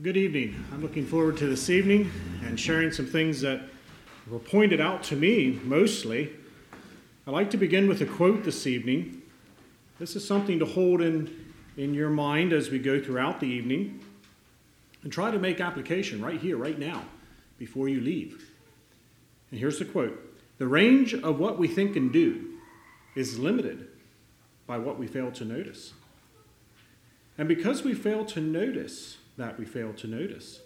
Good evening. I'm looking forward to this evening and sharing some things that were pointed out to me mostly. I'd like to begin with a quote this evening. This is something to hold in, in your mind as we go throughout the evening and try to make application right here, right now, before you leave. And here's the quote The range of what we think and do is limited by what we fail to notice. And because we fail to notice, that we fail to notice.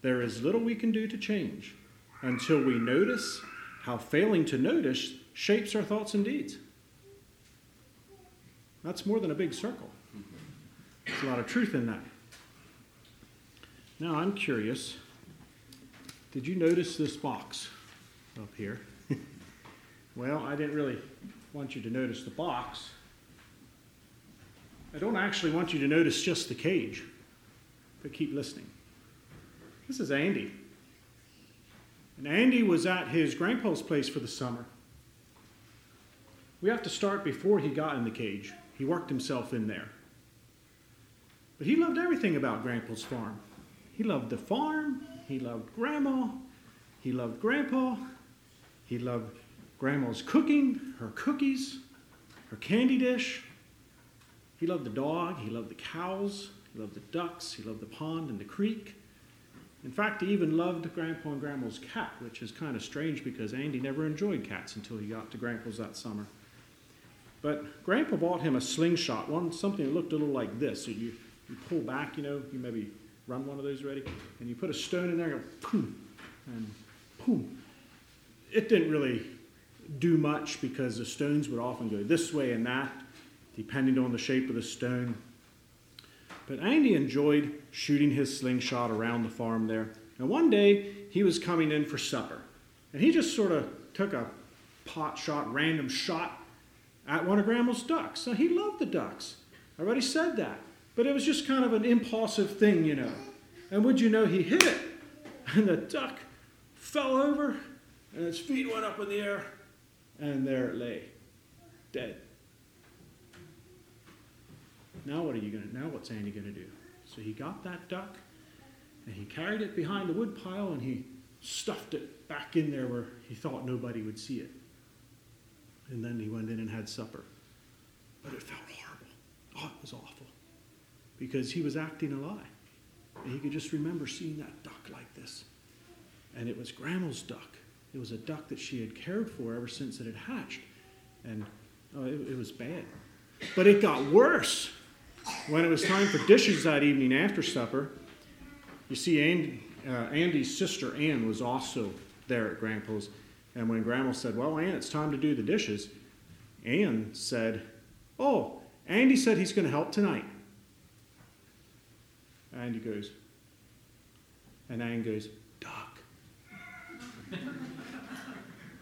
There is little we can do to change until we notice how failing to notice shapes our thoughts and deeds. That's more than a big circle. There's a lot of truth in that. Now, I'm curious did you notice this box up here? well, I didn't really want you to notice the box. I don't actually want you to notice just the cage but keep listening. This is Andy. And Andy was at his grandpa's place for the summer. We have to start before he got in the cage. He worked himself in there. But he loved everything about Grandpa's farm. He loved the farm, he loved Grandma, he loved Grandpa, he loved Grandma's cooking, her cookies, her candy dish. He loved the dog, he loved the cows, he loved the ducks, he loved the pond and the creek. In fact, he even loved Grandpa and Grandma's cat, which is kind of strange because Andy never enjoyed cats until he got to Grandpa's that summer. But Grandpa bought him a slingshot, one something that looked a little like this. So you, you pull back, you know, you maybe run one of those ready, and you put a stone in there and go boom, and boom. It didn't really do much because the stones would often go this way and that, depending on the shape of the stone. But Andy enjoyed shooting his slingshot around the farm there. And one day he was coming in for supper. And he just sort of took a pot shot, random shot at one of Grandma's ducks. Now he loved the ducks. I already said that. But it was just kind of an impulsive thing, you know. And would you know, he hit it. And the duck fell over, and its feet went up in the air, and there it lay, dead. Now what are you going to, now what's Andy going to do? So he got that duck and he carried it behind the woodpile, and he stuffed it back in there where he thought nobody would see it. And then he went in and had supper. But it felt horrible. Oh, it was awful. Because he was acting a lie. And he could just remember seeing that duck like this. And it was Grandma's duck. It was a duck that she had cared for ever since it had hatched. And oh, it, it was bad. But it got worse when it was time for dishes that evening after supper, you see, Andy, uh, Andy's sister Ann was also there at Grandpa's. And when Grandma said, Well, Ann, it's time to do the dishes, Ann said, Oh, Andy said he's going to help tonight. Andy goes, and Ann goes, Duck.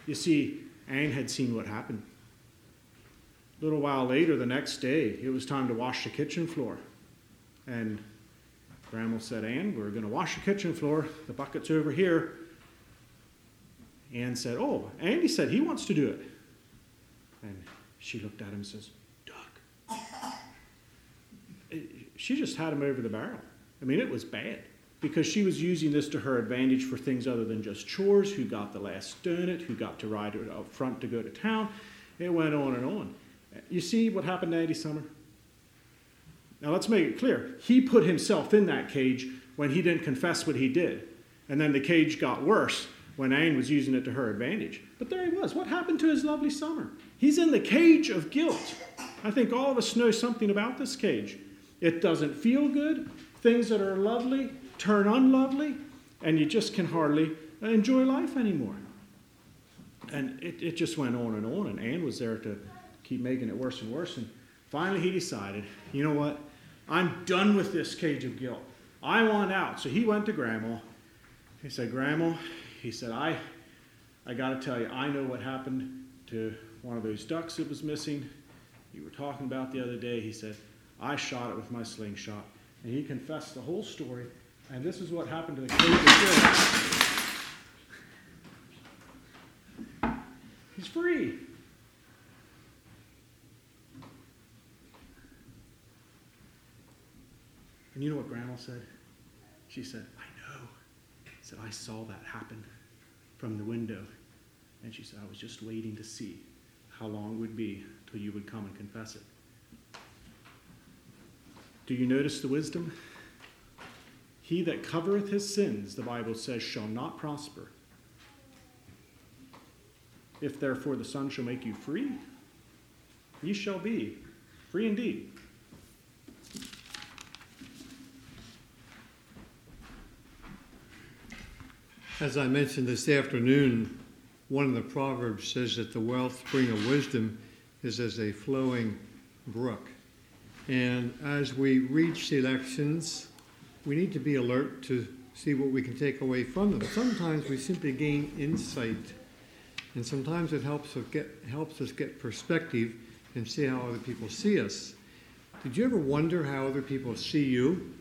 you see, Ann had seen what happened. Little while later, the next day, it was time to wash the kitchen floor. And Grandma said, Ann, we're going to wash the kitchen floor. The bucket's over here. Ann said, Oh, Andy said he wants to do it. And she looked at him and says, Doug. She just had him over the barrel. I mean, it was bad because she was using this to her advantage for things other than just chores who got the last donut, who got to ride up front to go to town. It went on and on. You see what happened to Andy Summer? Now let's make it clear. He put himself in that cage when he didn't confess what he did. And then the cage got worse when Ann was using it to her advantage. But there he was. What happened to his lovely summer? He's in the cage of guilt. I think all of us know something about this cage. It doesn't feel good. Things that are lovely turn unlovely, and you just can hardly enjoy life anymore. And it, it just went on and on, and Ann was there to keep making it worse and worse. And finally, he decided, you know what? I'm done with this cage of guilt. I want out. So he went to Grandma. He said, Grandma, he said, I, I got to tell you, I know what happened to one of those ducks that was missing. You were talking about the other day. He said, I shot it with my slingshot. And he confessed the whole story. And this is what happened to the cage of guilt. He's free. And you know what Grandma said? She said, I know. Said, I saw that happen from the window. And she said, I was just waiting to see how long it would be till you would come and confess it. Do you notice the wisdom? He that covereth his sins, the Bible says, shall not prosper. If therefore the Son shall make you free, ye shall be free indeed. As I mentioned this afternoon, one of the Proverbs says that the wellspring of wisdom is as a flowing brook. And as we reach elections, we need to be alert to see what we can take away from them. Sometimes we simply gain insight, and sometimes it helps us get, helps us get perspective and see how other people see us. Did you ever wonder how other people see you?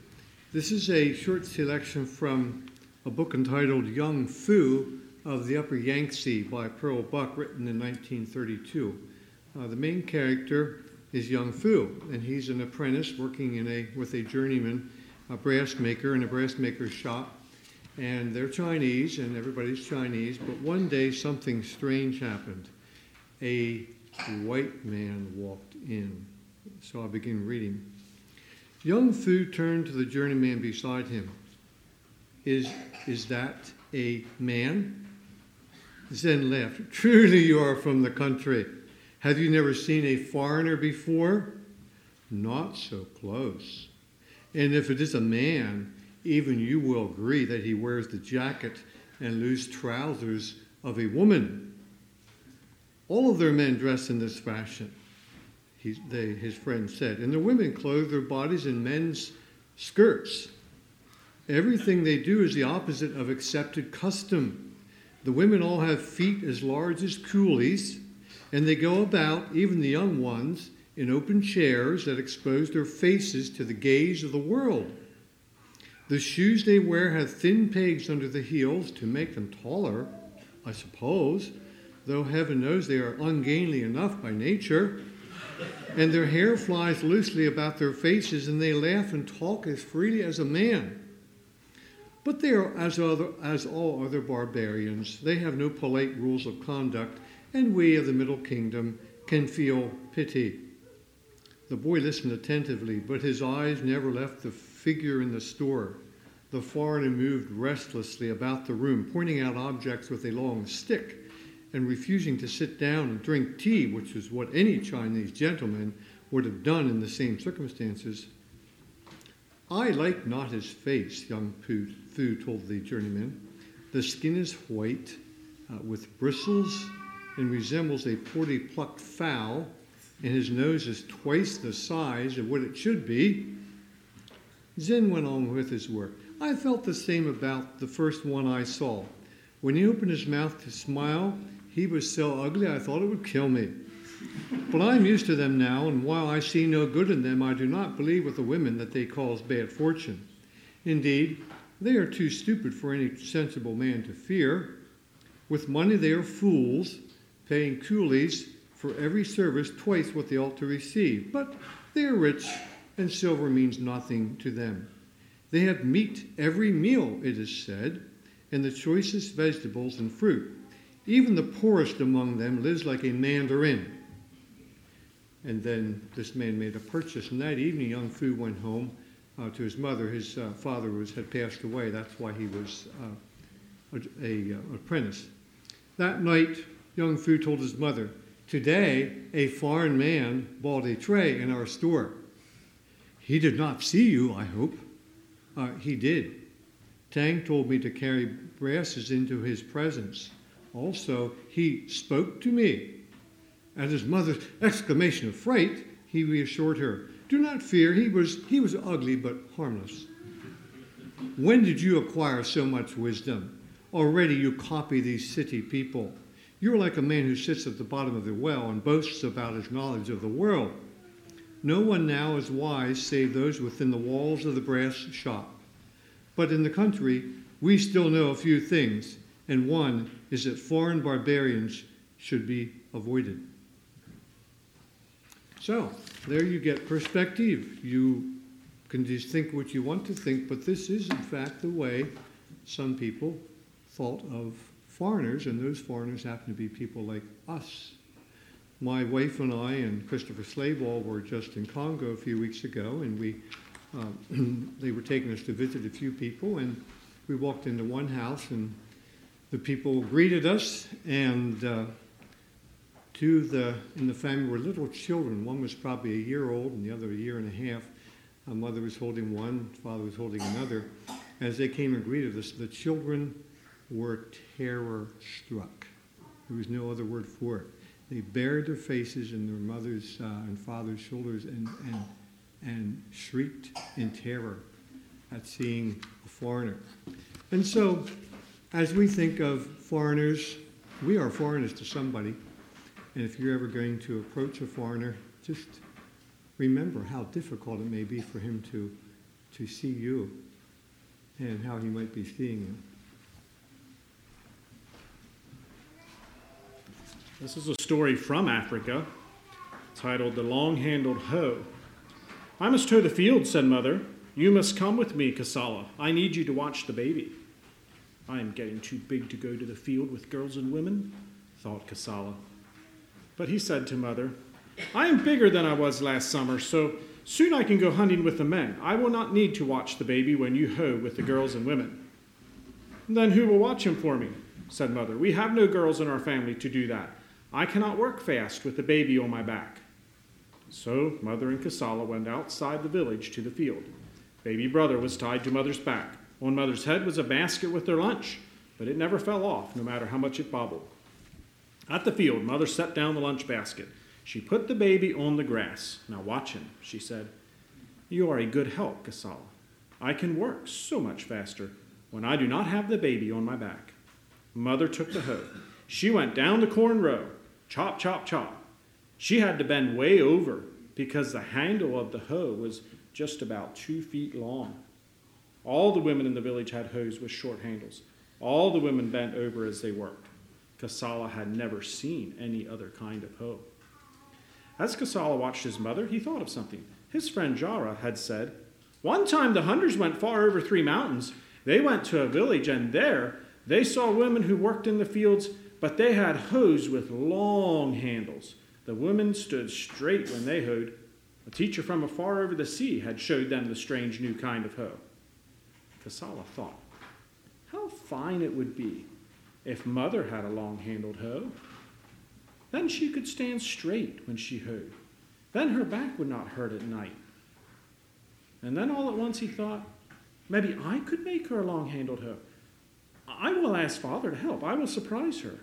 This is a short selection from a book entitled Young Fu of the Upper Yangtze by Pearl Buck, written in 1932. Uh, the main character is Young Fu, and he's an apprentice working in a, with a journeyman a brass maker in a brass maker's shop. And they're Chinese, and everybody's Chinese, but one day something strange happened. A white man walked in. So I begin reading. Young Fu turned to the journeyman beside him. Is, is that a man? Tsen laughed. Truly, you are from the country. Have you never seen a foreigner before? Not so close. And if it is a man, even you will agree that he wears the jacket and loose trousers of a woman. All of their men dress in this fashion, he, they, his friend said, and the women clothe their bodies in men's skirts. Everything they do is the opposite of accepted custom. The women all have feet as large as coolies, and they go about, even the young ones, in open chairs that expose their faces to the gaze of the world. The shoes they wear have thin pegs under the heels to make them taller, I suppose, though heaven knows they are ungainly enough by nature. And their hair flies loosely about their faces, and they laugh and talk as freely as a man. But they are as, other, as all other barbarians. They have no polite rules of conduct, and we of the Middle Kingdom can feel pity. The boy listened attentively, but his eyes never left the figure in the store. The foreigner moved restlessly about the room, pointing out objects with a long stick and refusing to sit down and drink tea, which is what any Chinese gentleman would have done in the same circumstances. I like not his face, young Fu told the journeyman. The skin is white, uh, with bristles, and resembles a poorly plucked fowl, and his nose is twice the size of what it should be. Tsen went on with his work. I felt the same about the first one I saw. When he opened his mouth to smile, he was so ugly I thought it would kill me. But I'm used to them now, and while I see no good in them, I do not believe with the women that they cause bad fortune. Indeed, they are too stupid for any sensible man to fear. With money, they are fools, paying coolies for every service twice what they ought to receive. But they are rich, and silver means nothing to them. They have meat every meal, it is said, and the choicest vegetables and fruit. Even the poorest among them lives like a mandarin. And then this man made a purchase. And that evening, young Fu went home uh, to his mother. His uh, father was, had passed away. That's why he was uh, a, a, uh, apprentice. That night, young Fu told his mother, Today, a foreign man bought a tray in our store. He did not see you, I hope. Uh, he did. Tang told me to carry brasses into his presence. Also, he spoke to me. At his mother's exclamation of fright, he reassured her, Do not fear, he was, he was ugly but harmless. When did you acquire so much wisdom? Already you copy these city people. You're like a man who sits at the bottom of the well and boasts about his knowledge of the world. No one now is wise save those within the walls of the brass shop. But in the country, we still know a few things, and one is that foreign barbarians should be avoided. So, there you get perspective. You can just think what you want to think, but this is, in fact, the way some people thought of foreigners, and those foreigners happen to be people like us. My wife and I and Christopher Slayball were just in Congo a few weeks ago, and we um, they were taking us to visit a few people, and we walked into one house, and the people greeted us, and uh, two the in the family were little children. One was probably a year old, and the other a year and a half. A mother was holding one, father was holding another. As they came and greeted us, the children were terror struck. There was no other word for it. They buried their faces in their mother's uh, and father's shoulders and, and, and shrieked in terror at seeing a foreigner. And so, as we think of foreigners, we are foreigners to somebody. And if you're ever going to approach a foreigner, just remember how difficult it may be for him to, to see you and how he might be seeing you. This is a story from Africa titled The Long Handled Hoe. I must hoe the field, said Mother. You must come with me, Kasala. I need you to watch the baby. I am getting too big to go to the field with girls and women, thought Kasala. But he said to Mother, I am bigger than I was last summer, so soon I can go hunting with the men. I will not need to watch the baby when you hoe with the girls and women. Then who will watch him for me? said Mother. We have no girls in our family to do that. I cannot work fast with the baby on my back. So Mother and Kasala went outside the village to the field. Baby brother was tied to Mother's back. On Mother's head was a basket with their lunch, but it never fell off, no matter how much it bobbled. At the field, Mother set down the lunch basket. She put the baby on the grass. Now watch him, she said. You are a good help, Kasala. I can work so much faster when I do not have the baby on my back. Mother took the hoe. She went down the corn row, chop, chop, chop. She had to bend way over because the handle of the hoe was just about two feet long. All the women in the village had hoes with short handles. All the women bent over as they worked. Kasala had never seen any other kind of hoe. As Kasala watched his mother, he thought of something. His friend Jara had said, One time the hunters went far over three mountains. They went to a village, and there they saw women who worked in the fields, but they had hoes with long handles. The women stood straight when they hoed. A teacher from afar over the sea had showed them the strange new kind of hoe. Kasala thought, How fine it would be if mother had a long handled hoe. Then she could stand straight when she hoed. Then her back would not hurt at night. And then all at once he thought, maybe I could make her a long handled hoe. I will ask father to help. I will surprise her.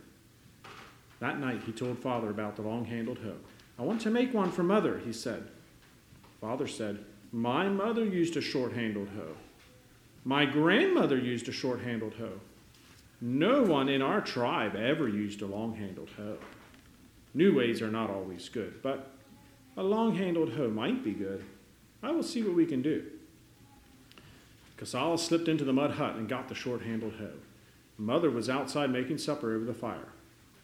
That night he told father about the long handled hoe. I want to make one for mother, he said. Father said, My mother used a short handled hoe. My grandmother used a short handled hoe. No one in our tribe ever used a long handled hoe. New ways are not always good, but a long handled hoe might be good. I will see what we can do. Kasala slipped into the mud hut and got the short handled hoe. Mother was outside making supper over the fire.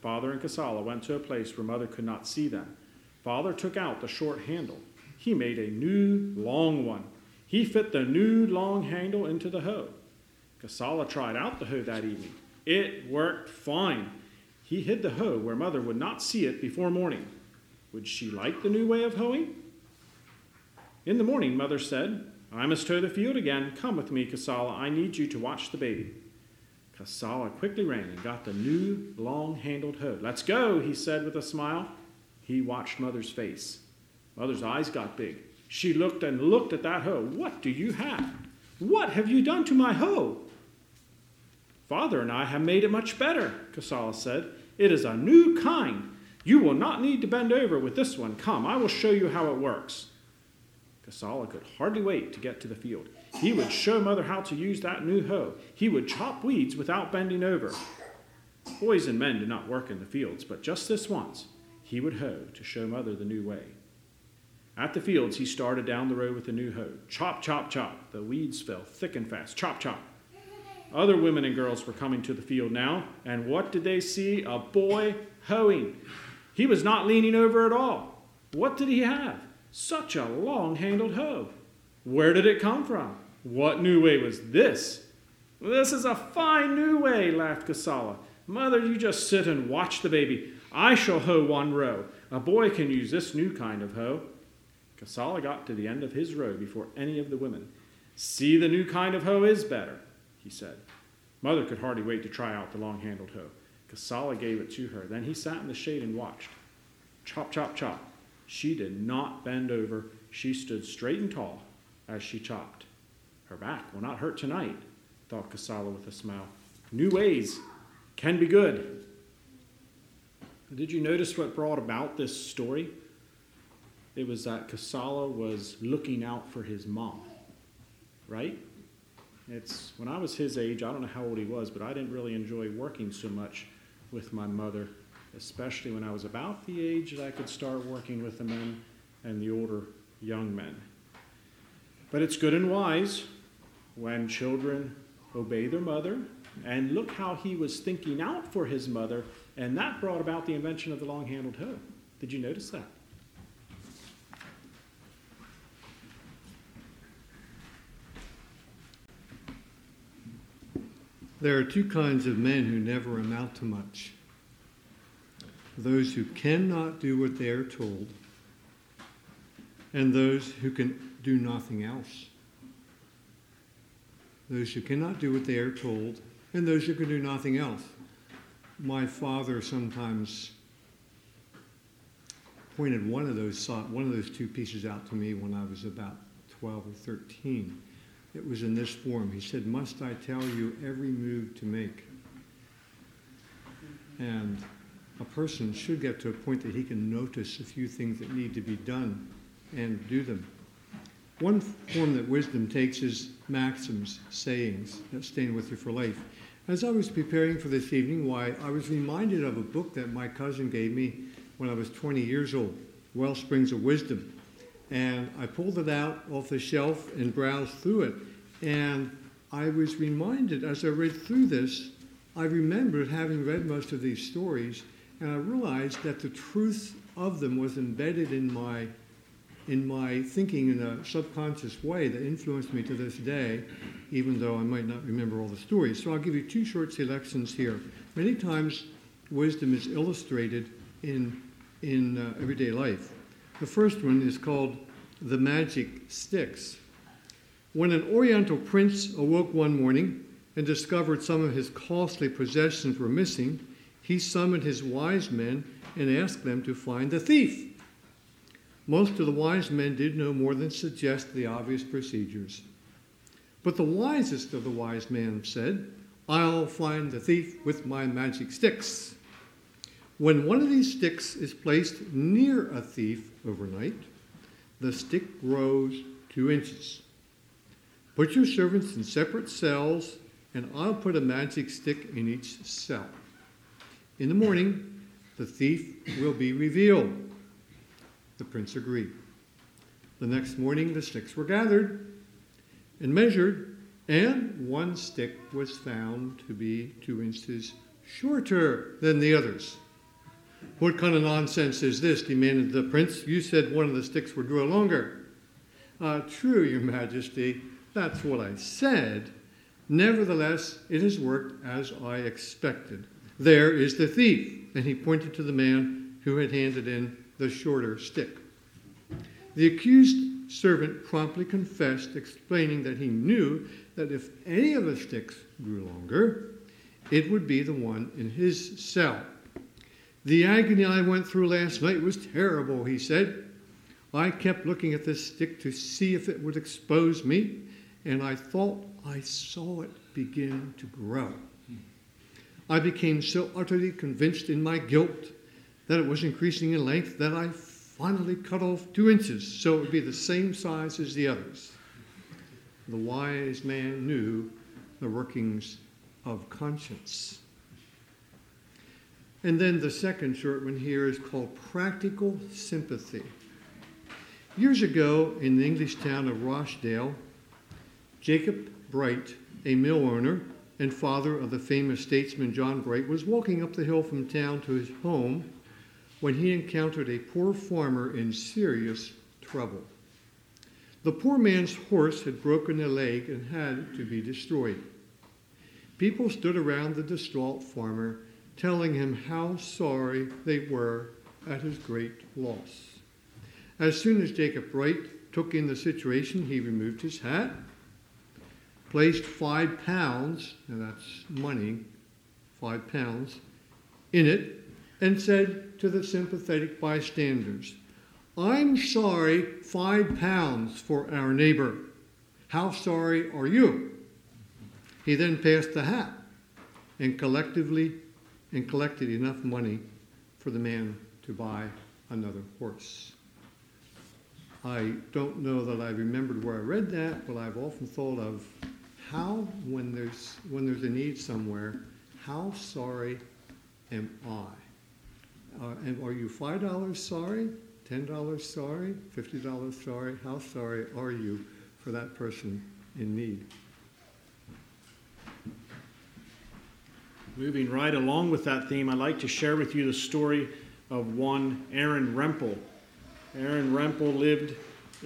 Father and Kasala went to a place where Mother could not see them. Father took out the short handle. He made a new long one. He fit the new long handle into the hoe. Kasala tried out the hoe that evening. It worked fine. He hid the hoe where Mother would not see it before morning. Would she like the new way of hoeing? In the morning, Mother said, I must hoe the field again. Come with me, Kasala. I need you to watch the baby. Kasala quickly ran and got the new long handled hoe. Let's go, he said with a smile. He watched Mother's face. Mother's eyes got big. She looked and looked at that hoe. What do you have? What have you done to my hoe? Father and I have made it much better, Kasala said. It is a new kind. You will not need to bend over with this one. Come, I will show you how it works. Kasala could hardly wait to get to the field. He would show Mother how to use that new hoe. He would chop weeds without bending over. Boys and men do not work in the fields, but just this once, he would hoe to show Mother the new way. At the fields, he started down the road with the new hoe. Chop, chop, chop. The weeds fell thick and fast. Chop, chop. Other women and girls were coming to the field now, and what did they see? A boy hoeing. He was not leaning over at all. What did he have? Such a long handled hoe. Where did it come from? What new way was this? This is a fine new way, laughed Kasala. Mother, you just sit and watch the baby. I shall hoe one row. A boy can use this new kind of hoe. Kasala got to the end of his row before any of the women. See, the new kind of hoe is better, he said. Mother could hardly wait to try out the long handled hoe. Kasala gave it to her. Then he sat in the shade and watched. Chop, chop, chop. She did not bend over. She stood straight and tall as she chopped. Her back will not hurt tonight, thought Kasala with a smile. New ways can be good. Did you notice what brought about this story? It was that Kasala was looking out for his mom, right? It's when I was his age, I don't know how old he was, but I didn't really enjoy working so much with my mother, especially when I was about the age that I could start working with the men and the older young men. But it's good and wise when children obey their mother. And look how he was thinking out for his mother, and that brought about the invention of the long handled hoe. Did you notice that? There are two kinds of men who never amount to much those who cannot do what they are told, and those who can do nothing else. Those who cannot do what they are told, and those who can do nothing else. My father sometimes pointed one of those one of those two pieces out to me when I was about 12 or 13. It was in this form. He said, Must I tell you every move to make? And a person should get to a point that he can notice a few things that need to be done and do them. One form that wisdom takes is maxims, sayings that stay with you for life. As I was preparing for this evening, why I was reminded of a book that my cousin gave me when I was 20 years old, Wellsprings of Wisdom. And I pulled it out off the shelf and browsed through it. And I was reminded as I read through this, I remembered having read most of these stories, and I realized that the truth of them was embedded in my in my thinking in a subconscious way that influenced me to this day, even though I might not remember all the stories. So I'll give you two short selections here. Many times, wisdom is illustrated in, in uh, everyday life. The first one is called The Magic Sticks. When an Oriental prince awoke one morning and discovered some of his costly possessions were missing, he summoned his wise men and asked them to find the thief. Most of the wise men did no more than suggest the obvious procedures. But the wisest of the wise men said, I'll find the thief with my magic sticks. When one of these sticks is placed near a thief overnight, the stick grows two inches. Put your servants in separate cells, and I'll put a magic stick in each cell. In the morning, the thief will be revealed. The prince agreed. The next morning, the sticks were gathered and measured, and one stick was found to be two inches shorter than the others. What kind of nonsense is this? demanded the prince. You said one of the sticks would grow longer. Uh, true, your majesty, that's what I said. Nevertheless, it has worked as I expected. There is the thief. And he pointed to the man who had handed in the shorter stick. The accused servant promptly confessed, explaining that he knew that if any of the sticks grew longer, it would be the one in his cell. The agony I went through last night was terrible, he said. I kept looking at this stick to see if it would expose me, and I thought I saw it begin to grow. I became so utterly convinced in my guilt that it was increasing in length that I finally cut off two inches so it would be the same size as the others. The wise man knew the workings of conscience. And then the second short one here is called Practical Sympathy. Years ago, in the English town of Rochdale, Jacob Bright, a mill owner and father of the famous statesman John Bright, was walking up the hill from town to his home when he encountered a poor farmer in serious trouble. The poor man's horse had broken a leg and had to be destroyed. People stood around the distraught farmer, telling him how sorry they were at his great loss. As soon as Jacob Bright took in the situation, he removed his hat, placed five pounds, and that's money, five pounds, in it, and said to the sympathetic bystanders, I'm sorry, five pounds for our neighbor. How sorry are you? He then passed the hat and collectively and collected enough money for the man to buy another horse. I don't know that I remembered where I read that, but I've often thought of how, when there's, when there's a need somewhere, how sorry am I? Uh, and are you $5 sorry, $10 sorry, $50 sorry? How sorry are you for that person in need? Moving right along with that theme, I'd like to share with you the story of one Aaron Rempel. Aaron Rempel lived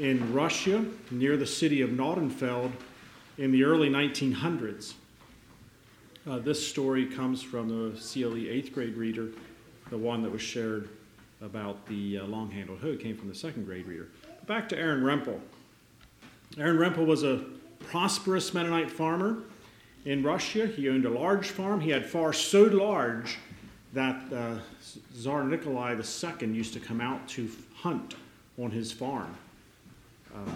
in Russia near the city of Nordenfeld in the early 1900s. Uh, this story comes from the CLE 8th grade reader. The one that was shared about the uh, long handled hoe came from the second grade reader. Back to Aaron Rempel. Aaron Rempel was a prosperous Mennonite farmer in Russia. He owned a large farm. He had farms so large that uh, Tsar Nikolai II used to come out to hunt on his farm. Uh,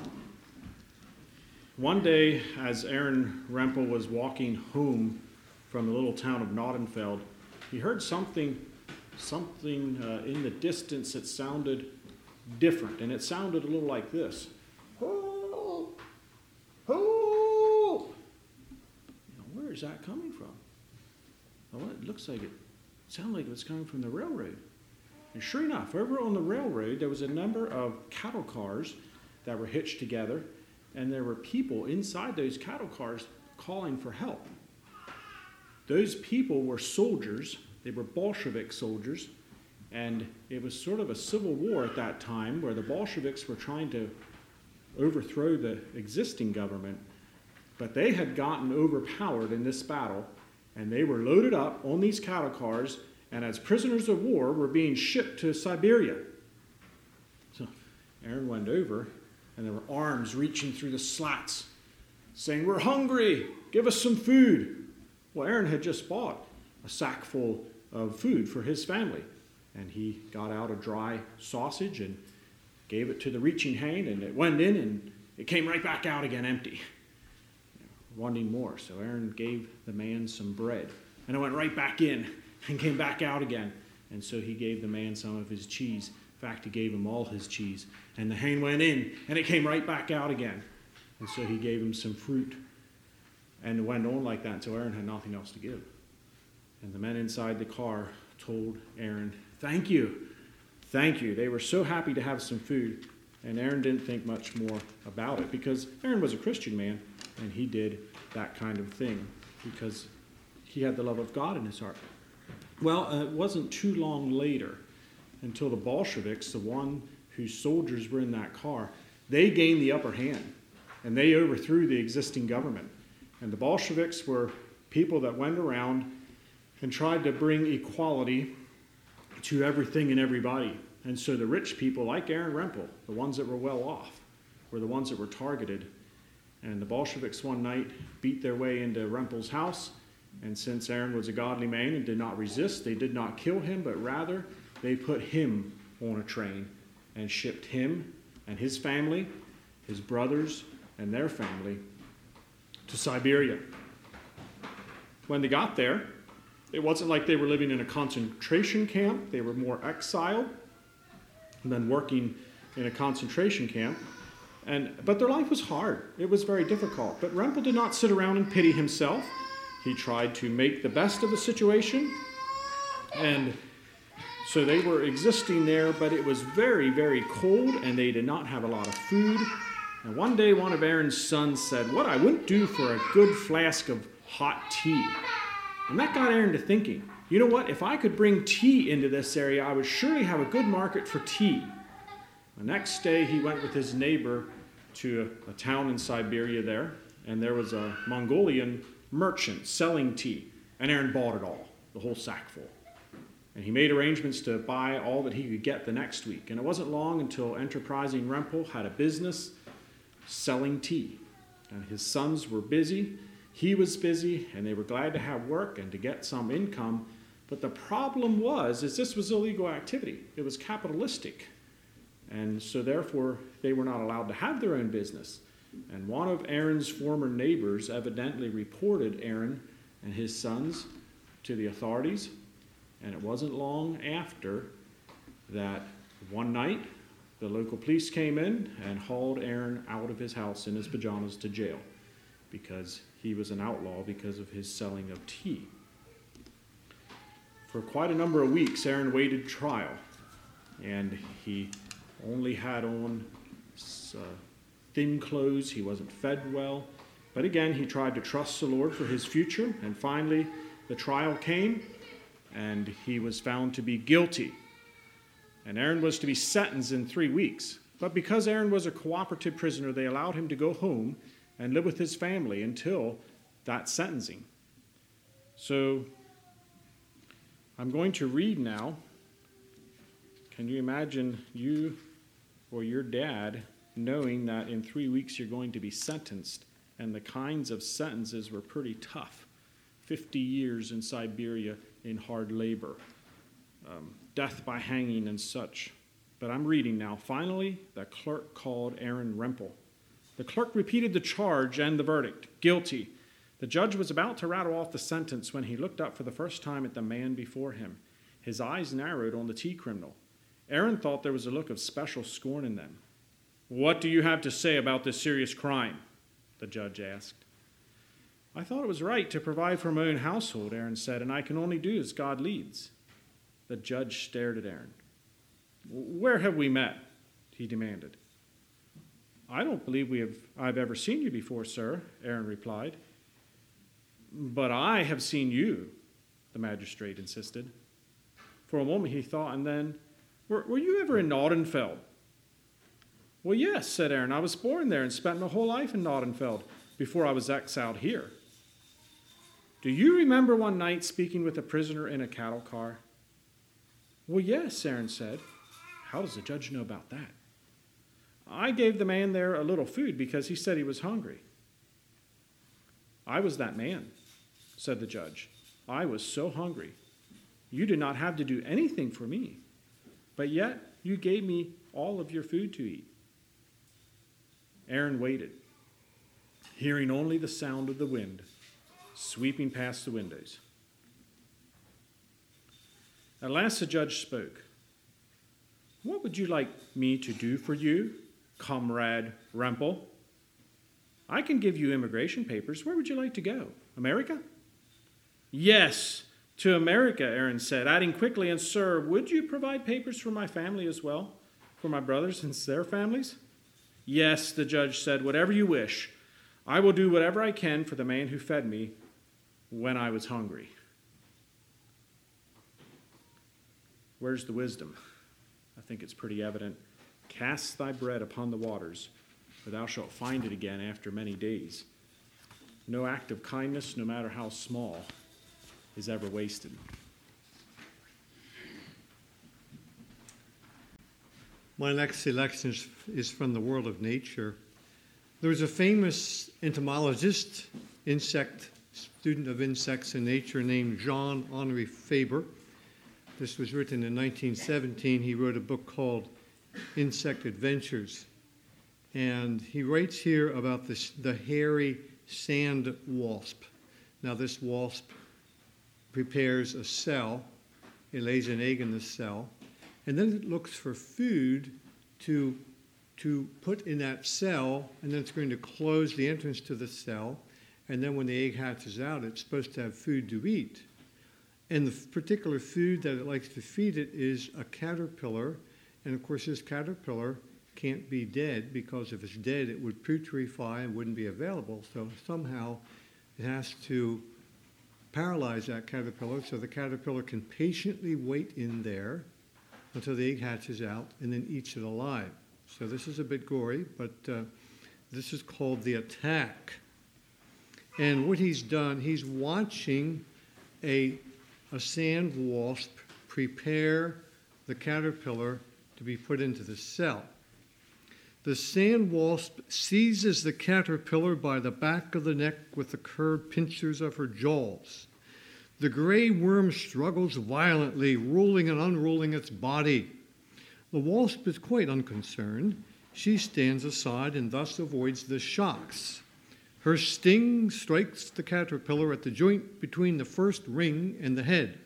one day, as Aaron Rempel was walking home from the little town of Nordenfeld, he heard something, something uh, in the distance that sounded different, and it sounded a little like this. Help! Help! Where is that coming from? Well, it looks like it sounded like it was coming from the railroad. And sure enough, over on the railroad, there was a number of cattle cars that were hitched together, and there were people inside those cattle cars calling for help. Those people were soldiers, they were Bolshevik soldiers, and it was sort of a civil war at that time where the Bolsheviks were trying to overthrow the existing government, but they had gotten overpowered in this battle, and they were loaded up on these cattle cars, and as prisoners of war were being shipped to Siberia. So Aaron went over, and there were arms reaching through the slats, saying, We're hungry, give us some food. Well, Aaron had just bought a sack full of food for his family, and he got out a dry sausage and gave it to the reaching hand, and it went in and it came right back out again empty, wanting more. So Aaron gave the man some bread, and it went right back in and came back out again. And so he gave the man some of his cheese. In fact, he gave him all his cheese. And the hand went in, and it came right back out again. And so he gave him some fruit and it went on like that until Aaron had nothing else to give. And the men inside the car told Aaron, Thank you. Thank you. They were so happy to have some food. And Aaron didn't think much more about it because Aaron was a Christian man and he did that kind of thing because he had the love of God in his heart. Well, uh, it wasn't too long later until the Bolsheviks, the one whose soldiers were in that car, they gained the upper hand and they overthrew the existing government. And the Bolsheviks were people that went around and tried to bring equality to everything and everybody. And so the rich people, like Aaron Rempel, the ones that were well off, were the ones that were targeted. And the Bolsheviks one night beat their way into Rempel's house. And since Aaron was a godly man and did not resist, they did not kill him, but rather they put him on a train and shipped him and his family, his brothers, and their family to Siberia. When they got there, it wasn't like they were living in a concentration camp, they were more exiled than working in a concentration camp. And, but their life was hard. It was very difficult. But Rempel did not sit around and pity himself. He tried to make the best of the situation. And so they were existing there, but it was very, very cold, and they did not have a lot of food. And one day, one of Aaron's sons said, What I wouldn't do for a good flask of hot tea. And that got Aaron to thinking, you know what? If I could bring tea into this area, I would surely have a good market for tea. The next day, he went with his neighbor to a, a town in Siberia there, and there was a Mongolian merchant selling tea, and Aaron bought it all, the whole sack full. And he made arrangements to buy all that he could get the next week. And it wasn't long until enterprising Rempel had a business selling tea. And his sons were busy, he was busy, and they were glad to have work and to get some income. But the problem was is this was illegal activity. It was capitalistic. And so therefore they were not allowed to have their own business. And one of Aaron's former neighbors evidently reported Aaron and his sons to the authorities. And it wasn't long after that one night the local police came in and hauled Aaron out of his house in his pajamas to jail because he was an outlaw because of his selling of tea. For quite a number of weeks, Aaron waited trial, and he only had on uh, thin clothes. He wasn't fed well. But again, he tried to trust the Lord for his future, and finally, the trial came, and he was found to be guilty and Aaron was to be sentenced in three weeks. But because Aaron was a cooperative prisoner, they allowed him to go home and live with his family until that sentencing. So I'm going to read now. Can you imagine you or your dad knowing that in three weeks you're going to be sentenced? And the kinds of sentences were pretty tough 50 years in Siberia in hard labor. Um, death by hanging and such. But I'm reading now. Finally, the clerk called Aaron Rempel. The clerk repeated the charge and the verdict guilty. The judge was about to rattle off the sentence when he looked up for the first time at the man before him. His eyes narrowed on the tea criminal. Aaron thought there was a look of special scorn in them. What do you have to say about this serious crime? The judge asked. I thought it was right to provide for my own household, Aaron said, and I can only do as God leads. The judge stared at Aaron. Where have we met? he demanded. I don't believe we have, I've ever seen you before, sir, Aaron replied. But I have seen you, the magistrate insisted. For a moment he thought, and then, Were, were you ever in Nordenfeld? Well, yes, said Aaron. I was born there and spent my whole life in Nordenfeld before I was exiled here. Do you remember one night speaking with a prisoner in a cattle car? Well, yes, Aaron said. How does the judge know about that? I gave the man there a little food because he said he was hungry. I was that man, said the judge. I was so hungry. You did not have to do anything for me, but yet you gave me all of your food to eat. Aaron waited, hearing only the sound of the wind sweeping past the windows. At last the judge spoke. What would you like me to do for you, comrade Rempel? I can give you immigration papers. Where would you like to go? America? Yes, to America, Aaron said, adding quickly, And sir, would you provide papers for my family as well? For my brothers and their families? Yes, the judge said, Whatever you wish. I will do whatever I can for the man who fed me when I was hungry. Where's the wisdom? I think it's pretty evident. Cast thy bread upon the waters, for thou shalt find it again after many days. No act of kindness, no matter how small, is ever wasted. My next selection is from the world of nature. There was a famous entomologist, insect student of insects and nature named Jean Henri Fabre. This was written in 1917. He wrote a book called Insect Adventures. And he writes here about this, the hairy sand wasp. Now, this wasp prepares a cell, it lays an egg in the cell, and then it looks for food to, to put in that cell, and then it's going to close the entrance to the cell. And then when the egg hatches out, it's supposed to have food to eat. And the particular food that it likes to feed it is a caterpillar. And of course, this caterpillar can't be dead because if it's dead, it would putrefy and wouldn't be available. So somehow it has to paralyze that caterpillar so the caterpillar can patiently wait in there until the egg hatches out and then eats it alive. So this is a bit gory, but uh, This is called the attack. And what he's done, he's watching a, a sand wasp prepare the caterpillar to be put into the cell. The sand wasp seizes the caterpillar by the back of the neck with the curved pincers of her jaws. The gray worm struggles violently, rolling and unrolling its body. The wasp is quite unconcerned. She stands aside and thus avoids the shocks. Her sting strikes the caterpillar at the joint between the first ring and the head.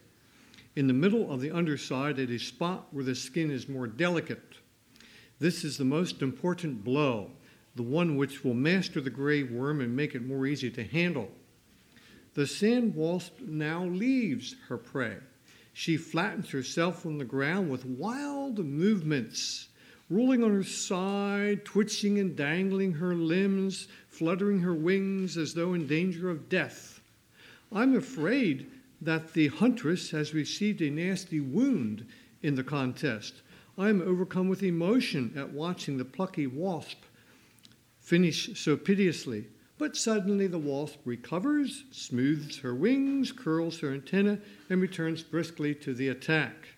In the middle of the underside, at a spot where the skin is more delicate. This is the most important blow, the one which will master the gray worm and make it more easy to handle. The sand wasp now leaves her prey. She flattens herself on the ground with wild movements, rolling on her side, twitching and dangling her limbs, fluttering her wings as though in danger of death. I'm afraid that the huntress has received a nasty wound in the contest. I am overcome with emotion at watching the plucky wasp finish so piteously. But suddenly the wasp recovers, smooths her wings, curls her antenna, and returns briskly to the attack.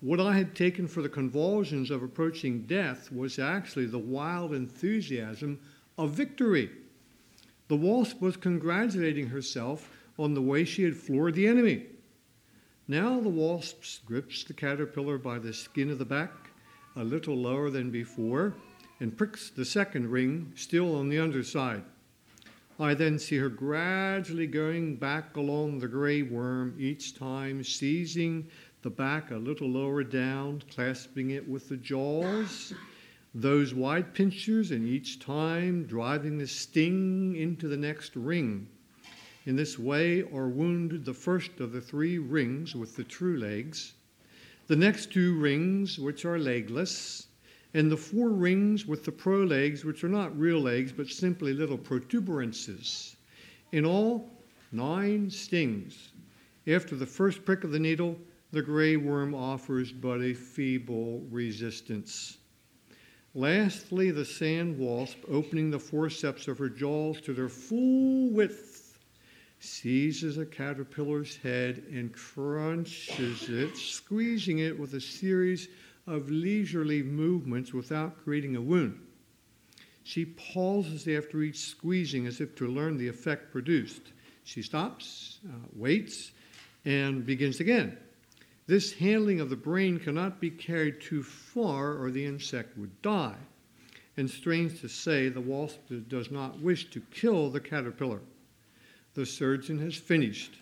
What I had taken for the convulsions of approaching death was actually the wild enthusiasm of victory. The wasp was congratulating herself on the way she had floored the enemy. Now the wasp grips the caterpillar by the skin of the back, a little lower than before, and pricks the second ring, still on the underside. I then see her gradually going back along the gray worm, each time seizing the back a little lower down, clasping it with the jaws, those wide pincers, and each time driving the sting into the next ring. In this way or wound the first of the three rings with the true legs, the next two rings which are legless, and the four rings with the pro legs which are not real legs but simply little protuberances. In all, nine stings. After the first prick of the needle, the gray worm offers but a feeble resistance. Lastly, the sand wasp, opening the forceps of her jaws to their full width, seizes a caterpillar's head and crunches it, squeezing it with a series of leisurely movements without creating a wound. She pauses after each squeezing as if to learn the effect produced. She stops, uh, waits, and begins again. This handling of the brain cannot be carried too far or the insect would die. And strange to say, the wasp does not wish to kill the caterpillar. The surgeon has finished.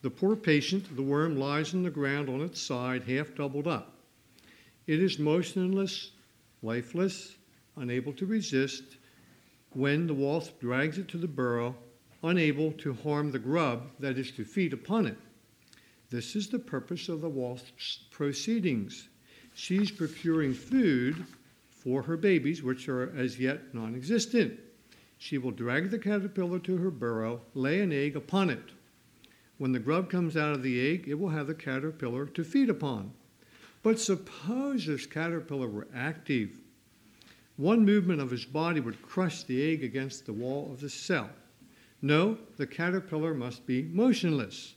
The poor patient, the worm, lies on the ground on its side, half doubled up. It is motionless, lifeless, unable to resist when the wasp drags it to the burrow, unable to harm the grub that is to feed upon it. This is the purpose of the wasp's proceedings. She's procuring food for her babies, which are as yet non existent. She will drag the caterpillar to her burrow, lay an egg upon it. When the grub comes out of the egg, it will have the caterpillar to feed upon. But suppose this caterpillar were active. One movement of his body would crush the egg against the wall of the cell. No, the caterpillar must be motionless.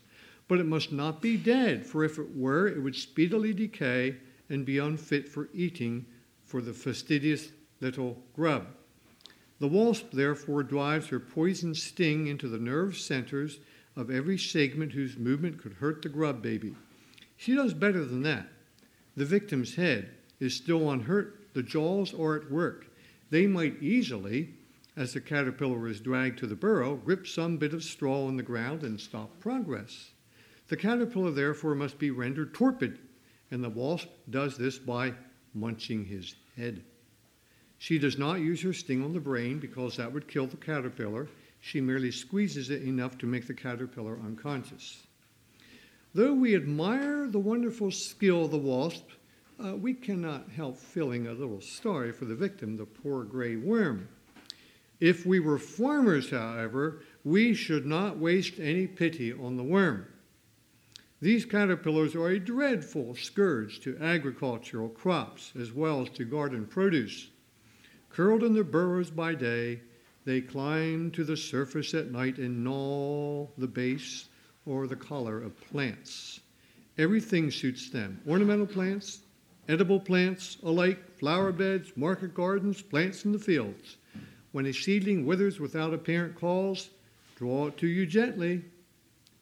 But it must not be dead, for if it were, it would speedily decay and be unfit for eating for the fastidious little grub. The wasp, therefore, drives her poison sting into the nerve centers of every segment whose movement could hurt the grub baby. She does better than that. The victim's head is still unhurt, the jaws are at work. They might easily, as the caterpillar is dragged to the burrow, grip some bit of straw on the ground and stop progress. The caterpillar, therefore, must be rendered torpid, and the wasp does this by munching his head. She does not use her sting on the brain because that would kill the caterpillar. She merely squeezes it enough to make the caterpillar unconscious. Though we admire the wonderful skill of the wasp, uh, we cannot help feeling a little sorry for the victim, the poor gray worm. If we were farmers, however, we should not waste any pity on the worm. These caterpillars are a dreadful scourge to agricultural crops as well as to garden produce. Curled in their burrows by day, they climb to the surface at night and gnaw the base or the collar of plants. Everything suits them ornamental plants, edible plants alike, flower beds, market gardens, plants in the fields. When a seedling withers without apparent cause, draw it to you gently,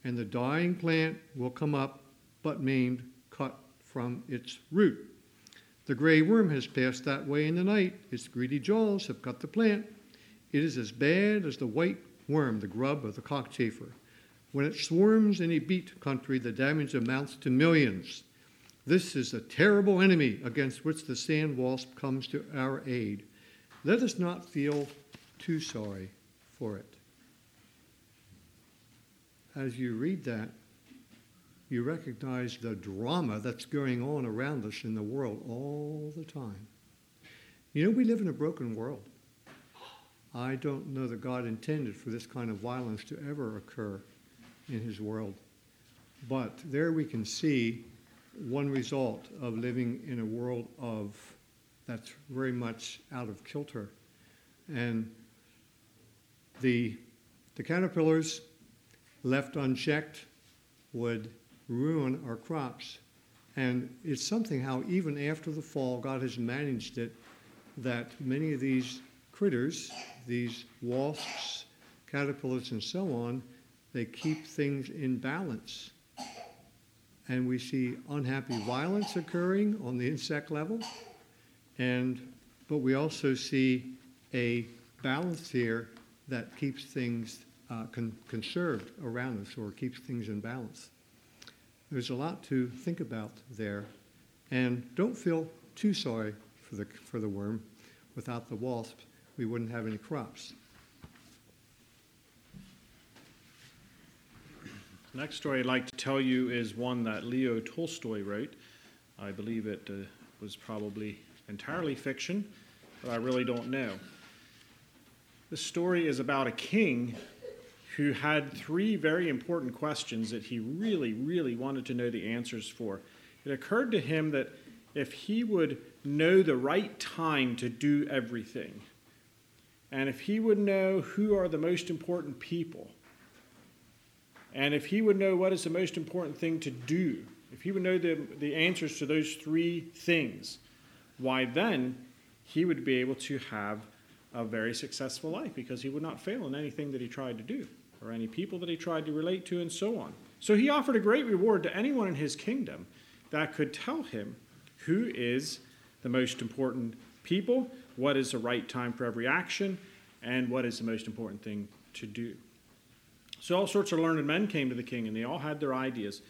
and the dying plant will come up, but maimed, cut from its root. The gray worm has passed that way in the night. Its greedy jaws have cut the plant. It is as bad as the white worm, the grub of the cockchafer. When it swarms in a beet country, the damage amounts to millions. This is a terrible enemy against which the sand wasp comes to our aid. Let us not feel too sorry for it. As you read that, you recognize the drama that's going on around us in the world all the time. You know, we live in a broken world. I don't know that God intended for this kind of violence to ever occur in His world. But there we can see one result of living in a world of that's very much out of kilter. And the, the caterpillars left unchecked would ruin our crops. And it's something how, even after the fall, God has managed it that many of these critters, these wasps, caterpillars, and so on, they keep things in balance. And we see unhappy violence occurring on the insect level, and but we also see a balance here that keeps things uh, con- conserved around us or keeps things in balance. There's a lot to think about there. And don't feel too sorry for the, for the worm. Without the wasp, we wouldn't have any crops. Next story I'd like to tell you is one that Leo Tolstoy wrote. I believe it uh, was probably entirely fiction, but I really don't know. The story is about a king who had three very important questions that he really, really wanted to know the answers for. It occurred to him that if he would know the right time to do everything, and if he would know who are the most important people, and if he would know what is the most important thing to do, if he would know the, the answers to those three things, why then he would be able to have a very successful life because he would not fail in anything that he tried to do or any people that he tried to relate to, and so on. So he offered a great reward to anyone in his kingdom that could tell him who is the most important people, what is the right time for every action, and what is the most important thing to do. So all sorts of learned men came to the king, and they all had their ideas.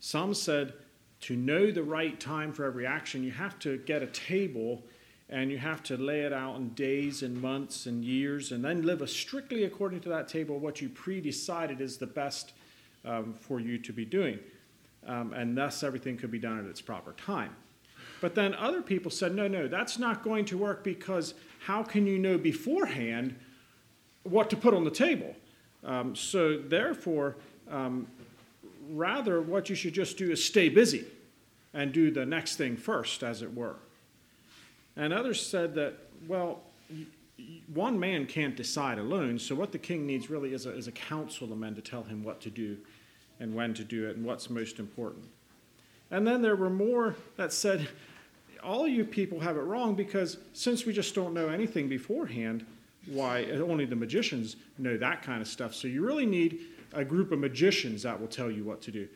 Some said, to know the right time for every action, you have to get a table and you have to lay it out in days and months and years, and then live strictly according to that table what you pre-decided is the best um, for you to be doing, um, and thus everything could be done at its proper time. But then other people said, no, no, that's not going to work because how can you know beforehand what to put on the table? Um, so therefore, um, rather, what you should just do is stay busy and do the next thing first, as it were. And others said that, well, one man can't decide alone, so what the king needs really is a, is a council of men to tell him what to do and when to do it and what's most important. And then there were more that said, all you people have it wrong because since we just don't know anything beforehand, why only the magicians know that kind of stuff. So you really need a group of magicians that will tell you what to do.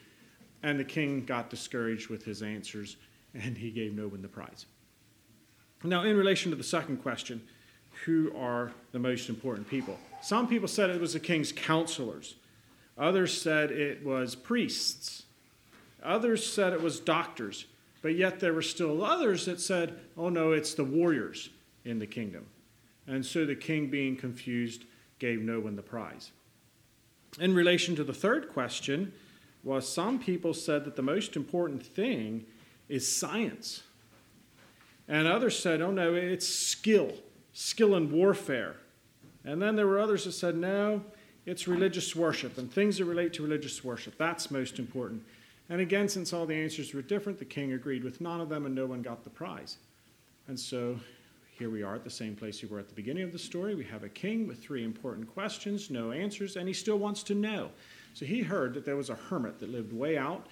And the king got discouraged with his answers and he gave no one the prize. Now, in relation to the second question, who are the most important people? Some people said it was the king's counselors. Others said it was priests. Others said it was doctors. But yet there were still others that said, oh no, it's the warriors in the kingdom. And so the king, being confused, gave no one the prize. In relation to the third question, was some people said that the most important thing is science. And others said, oh no, it's skill, skill in warfare. And then there were others that said, no, it's religious worship and things that relate to religious worship. That's most important. And again, since all the answers were different, the king agreed with none of them and no one got the prize. And so here we are at the same place we were at the beginning of the story. We have a king with three important questions, no answers, and he still wants to know. So he heard that there was a hermit that lived way out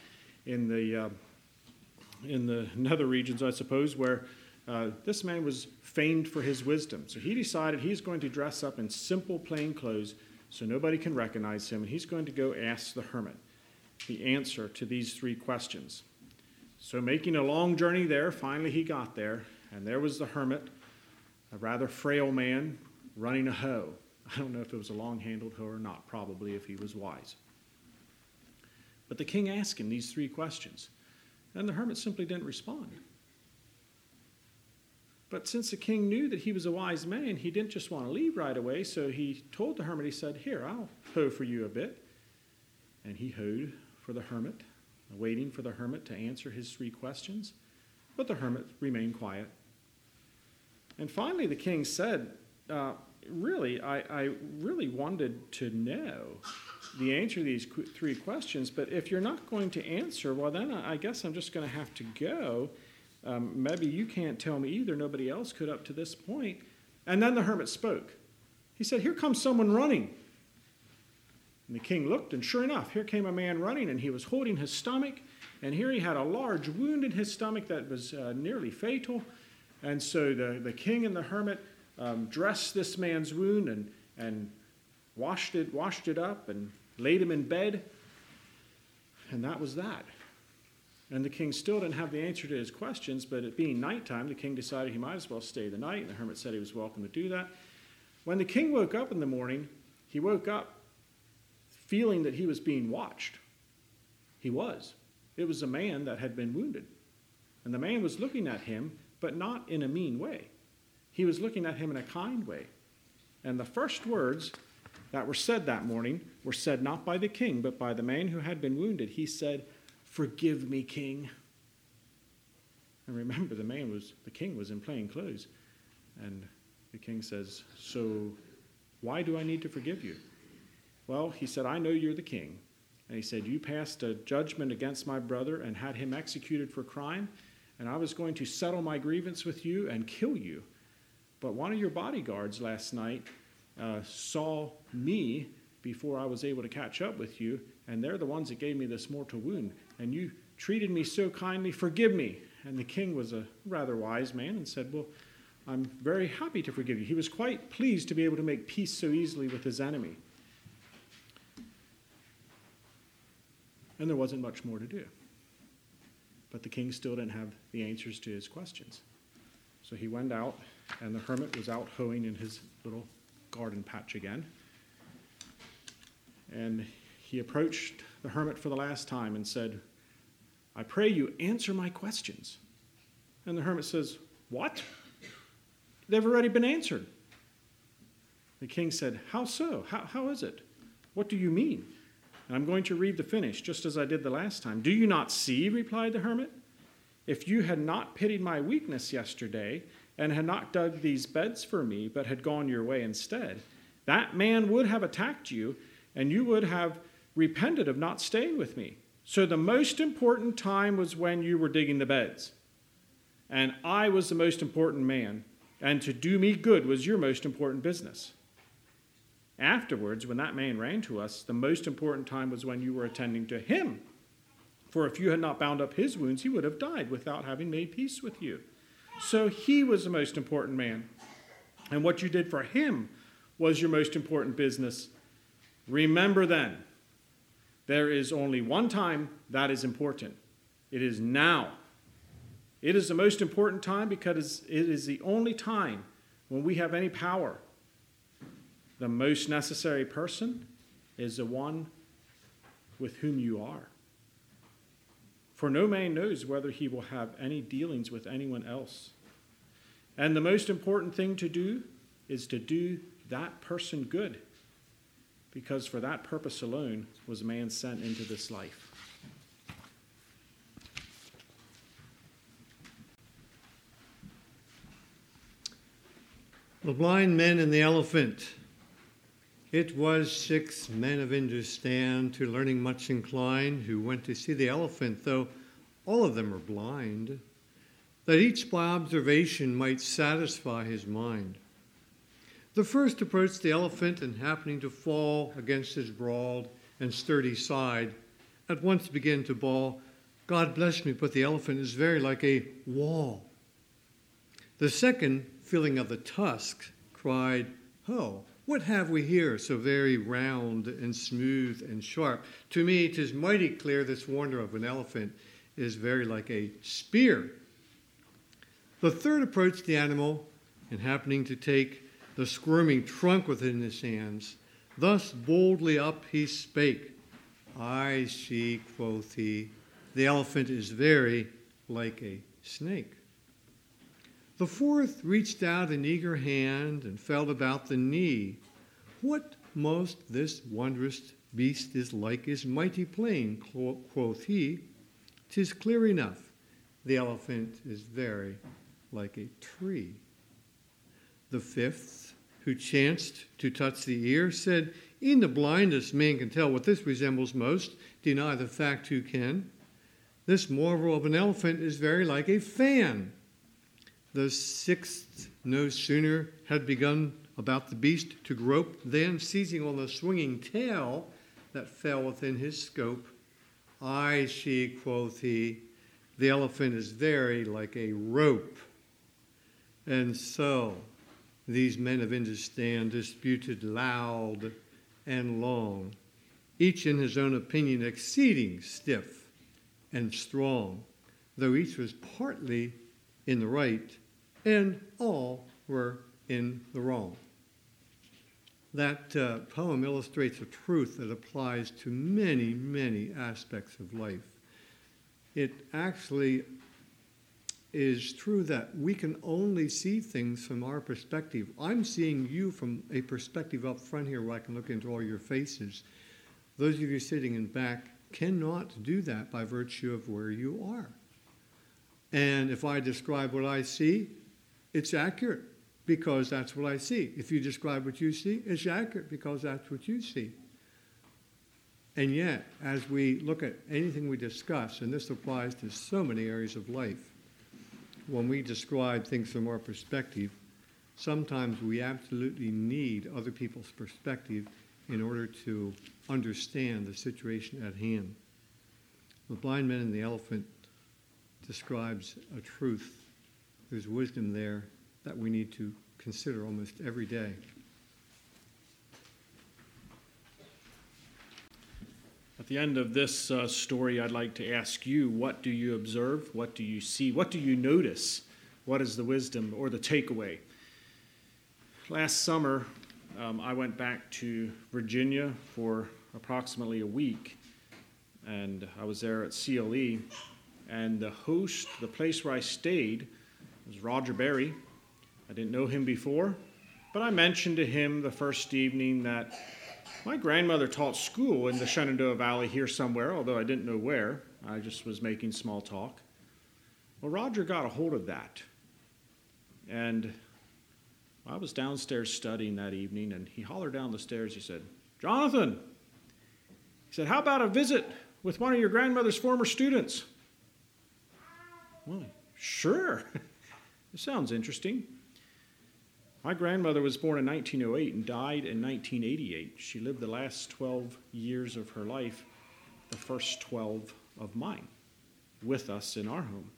in the uh, in the nether regions, I suppose, where uh, this man was famed for his wisdom. So he decided he's going to dress up in simple, plain clothes so nobody can recognize him, and he's going to go ask the hermit the answer to these three questions. So, making a long journey there, finally he got there, and there was the hermit, a rather frail man, running a hoe. I don't know if it was a long handled hoe or not, probably if he was wise. But the king asked him these three questions, and the hermit simply didn't respond. But since the king knew that he was a wise man, he didn't just want to leave right away, so he told the hermit, he said, Here, I'll hoe for you a bit. And he hoed for the hermit, waiting for the hermit to answer his three questions. But the hermit remained quiet. And finally, the king said, uh, Really, I, I really wanted to know the answer to these three questions, but if you're not going to answer, well, then I guess I'm just going to have to go. Um, maybe you can't tell me either. Nobody else could up to this point. And then the hermit spoke. He said, Here comes someone running. And the king looked, and sure enough, here came a man running, and he was holding his stomach. And here he had a large wound in his stomach that was uh, nearly fatal. And so the, the king and the hermit um, dressed this man's wound and, and washed, it, washed it up and laid him in bed. And that was that. And the king still didn't have the answer to his questions, but it being nighttime, the king decided he might as well stay the night, and the hermit said he was welcome to do that. When the king woke up in the morning, he woke up feeling that he was being watched. He was. It was a man that had been wounded. And the man was looking at him, but not in a mean way. He was looking at him in a kind way. And the first words that were said that morning were said not by the king, but by the man who had been wounded. He said, Forgive me, king. And remember, the man was, the king was in plain clothes. And the king says, So why do I need to forgive you? Well, he said, I know you're the king. And he said, You passed a judgment against my brother and had him executed for crime, and I was going to settle my grievance with you and kill you. But one of your bodyguards last night uh, saw me before I was able to catch up with you, and they're the ones that gave me this mortal wound and you treated me so kindly, forgive me. And the king was a rather wise man and said, Well, I'm very happy to forgive you. He was quite pleased to be able to make peace so easily with his enemy. And there wasn't much more to do. But the king still didn't have the answers to his questions. So he went out, and the hermit was out hoeing in his little garden patch again. And he approached the hermit for the last time and said, I pray you answer my questions. And the hermit says, What? They've already been answered. The king said, How so? How, how is it? What do you mean? And I'm going to read the finish, just as I did the last time. Do you not see? replied the hermit. If you had not pitied my weakness yesterday, and had not dug these beds for me, but had gone your way instead, that man would have attacked you, and you would have repented of not staying with me. So the most important time was when you were digging the beds. And I was the most important man. And to do me good was your most important business. Afterwards, when that man ran to us, the most important time was when you were attending to him. For if you had not bound up his wounds, he would have died without having made peace with you. So he was the most important man. And what you did for him was your most important business. Remember then there is only one time that is important it is now. It is the most important time because it is the only time when we have any power. The most necessary person is the one with whom you are. For no man knows whether he will have any dealings with anyone else. And the most important thing to do is to do that person good because for that purpose alone was man sent into this life. The blind men and the elephant. It was six men of Hindustan to learning much inclined who went to see the elephant, though all of them are blind. that each by observation might satisfy his mind. The first approached the elephant and happening to fall against his broad and sturdy side, at once began to bawl, God bless me, but the elephant is very like a wall. The second, feeling of the tusk, cried, Ho, what have we here so very round and smooth and sharp? To me, 'tis mighty clear this wonder of an elephant is very like a spear. The third approached the animal, and happening to take the squirming trunk within his hands, thus boldly up he spake, I see, quoth he, the elephant is very like a snake. The fourth reached out an eager hand and felt about the knee. What most this wondrous beast is like is mighty plain, quoth he. Tis clear enough. The elephant is very like a tree. The fifth, who chanced to touch the ear, said, In the blindest man can tell what this resembles most, deny the fact who can. This marvel of an elephant is very like a fan. The sixth no sooner had begun about the beast to grope than, seizing on the swinging tail that fell within his scope, I see, quoth he, the elephant is very like a rope. And so these men of Hindustan disputed loud and long, each in his own opinion exceeding stiff and strong, though each was partly in the right and all were in the wrong. That uh, poem illustrates a truth that applies to many, many aspects of life. It actually is true that we can only see things from our perspective. I'm seeing you from a perspective up front here where I can look into all your faces. Those of you sitting in back cannot do that by virtue of where you are. And if I describe what I see, it's accurate because that's what I see. If you describe what you see, it's accurate because that's what you see. And yet, as we look at anything we discuss, and this applies to so many areas of life, when we describe things from our perspective, sometimes we absolutely need other people's perspective in order to understand the situation at hand. The blind man and the elephant describes a truth there's wisdom there that we need to consider almost every day. At the end of this uh, story, I'd like to ask you what do you observe? What do you see? What do you notice? What is the wisdom or the takeaway? Last summer, um, I went back to Virginia for approximately a week, and I was there at CLE. And the host, the place where I stayed, was Roger Berry. I didn't know him before, but I mentioned to him the first evening that my grandmother taught school in the Shenandoah Valley here somewhere, although I didn't know where. I just was making small talk. Well, Roger got a hold of that. And I was downstairs studying that evening, and he hollered down the stairs. He said, Jonathan, he said, how about a visit with one of your grandmother's former students? Well, sure. It sounds interesting. My grandmother was born in 1908 and died in 1988. She lived the last 12 years of her life, the first 12 of mine, with us in our home.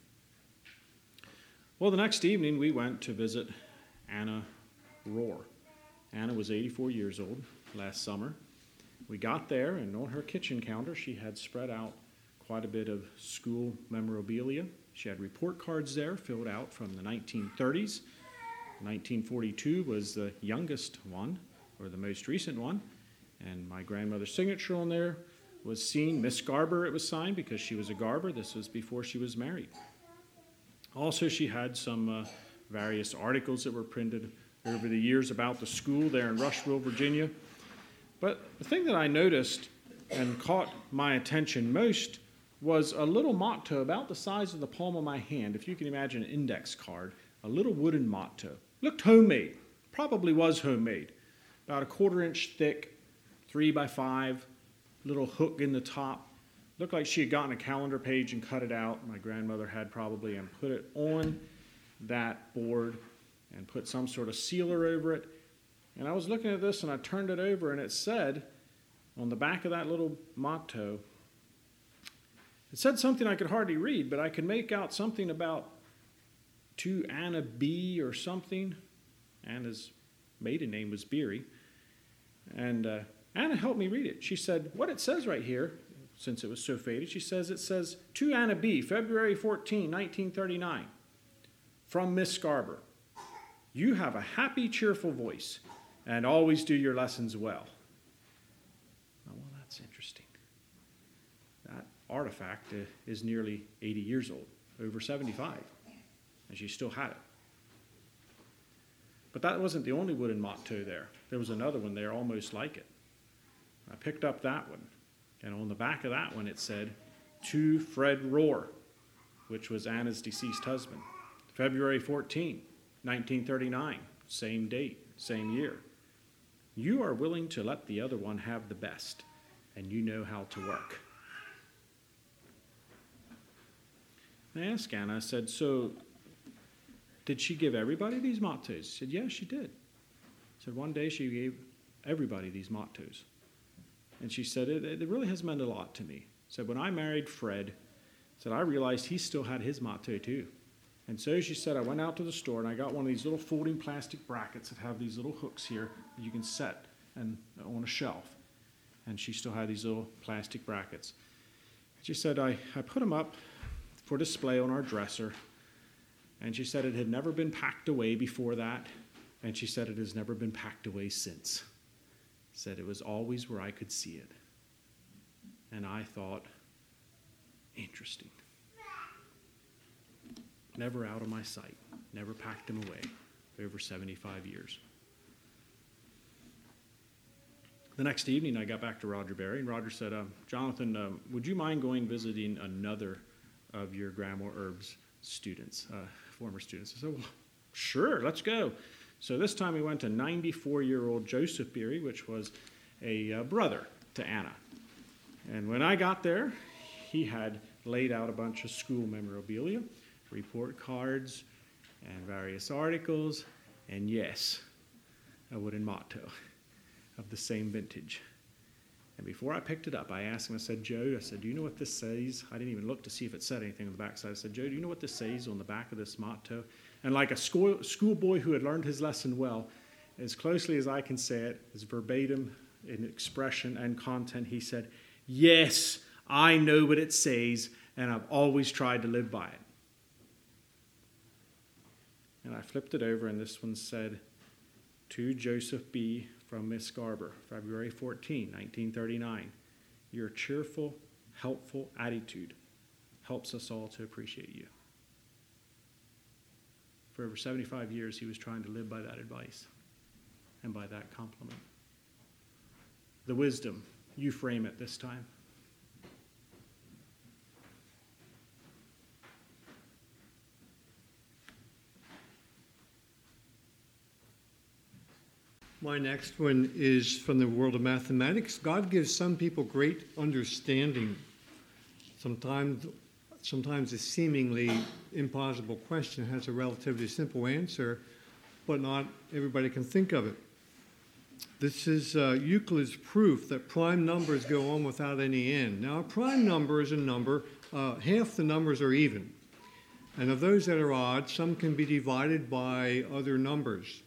Well, the next evening we went to visit Anna Rohr. Anna was 84 years old last summer. We got there, and on her kitchen counter, she had spread out quite a bit of school memorabilia she had report cards there filled out from the 1930s. 1942 was the youngest one, or the most recent one, and my grandmother's signature on there was seen. Miss Garber, it was signed because she was a Garber. This was before she was married. Also, she had some uh, various articles that were printed over the years about the school there in Rushville, Virginia. But the thing that I noticed and caught my attention most was a little motto about the size of the palm of my hand, if you can imagine an index card, a little wooden motto. Looked homemade, probably was homemade. About a quarter inch thick, three by five, little hook in the top, looked like she had gotten a calendar page and cut it out. My grandmother had probably and put it on that board and put some sort of sealer over it. And I was looking at this and I turned it over and it said on the back of that little motto, it said something I could hardly read, but I could make out something about to Anna B or something. Anna's maiden name was Beery. And uh, Anna helped me read it. She said, What it says right here, since it was so faded, she says it says, To Anna B, February 14, 1939, from Miss Garber. You have a happy, cheerful voice and always do your lessons well. Oh, well, that's interesting. That artifact uh, is nearly 80 years old, over 75, and she still had it. But that wasn't the only wooden motto there. There was another one there almost like it. I picked up that one, and on the back of that one it said, To Fred Rohr, which was Anna's deceased husband. February 14, 1939, same date, same year. You are willing to let the other one have the best, and you know how to work. I asked Anna, I said, So did she give everybody these mottos? She said, Yes, she did. I said, One day she gave everybody these mottos. And she said, It, it really has meant a lot to me. She Said, When I married Fred, said, I realized he still had his motto too. And so she said, I went out to the store and I got one of these little folding plastic brackets that have these little hooks here that you can set and uh, on a shelf. And she still had these little plastic brackets. She said, I, I put them up for display on our dresser. And she said it had never been packed away before that. And she said it has never been packed away since. Said it was always where I could see it. And I thought, interesting never out of my sight, never packed him away over 75 years. The next evening, I got back to Roger Berry, and Roger said, um, Jonathan, um, would you mind going visiting another of your Grandma Erb's students, uh, former students? I said, well, sure, let's go. So this time we went to 94 year old Joseph Beery, which was a uh, brother to Anna. And when I got there, he had laid out a bunch of school memorabilia report cards, and various articles, and yes, a wooden motto of the same vintage. And before I picked it up, I asked him, I said, Joe, I said, do you know what this says? I didn't even look to see if it said anything on the back side. I said, Joe, do you know what this says on the back of this motto? And like a school, schoolboy who had learned his lesson well, as closely as I can say it, as verbatim in expression and content, he said, Yes, I know what it says, and I've always tried to live by it. And I flipped it over, and this one said, To Joseph B. from Miss Garber, February 14, 1939. Your cheerful, helpful attitude helps us all to appreciate you. For over 75 years, he was trying to live by that advice and by that compliment. The wisdom, you frame it this time. My next one is from the world of mathematics. God gives some people great understanding. Sometimes, sometimes a seemingly impossible question has a relatively simple answer, but not everybody can think of it. This is uh, Euclid's proof that prime numbers go on without any end. Now, a prime number is a number, uh, half the numbers are even. And of those that are odd, some can be divided by other numbers.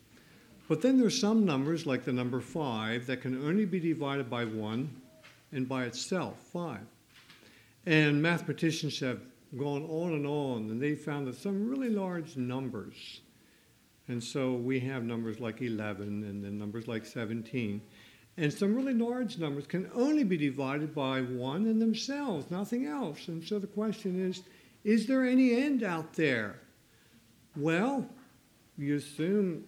But then there's some numbers, like the number 5, that can only be divided by 1 and by itself, 5. And mathematicians have gone on and on, and they found that some really large numbers, and so we have numbers like 11 and then numbers like 17, and some really large numbers can only be divided by 1 and themselves, nothing else. And so the question is, is there any end out there? Well, you assume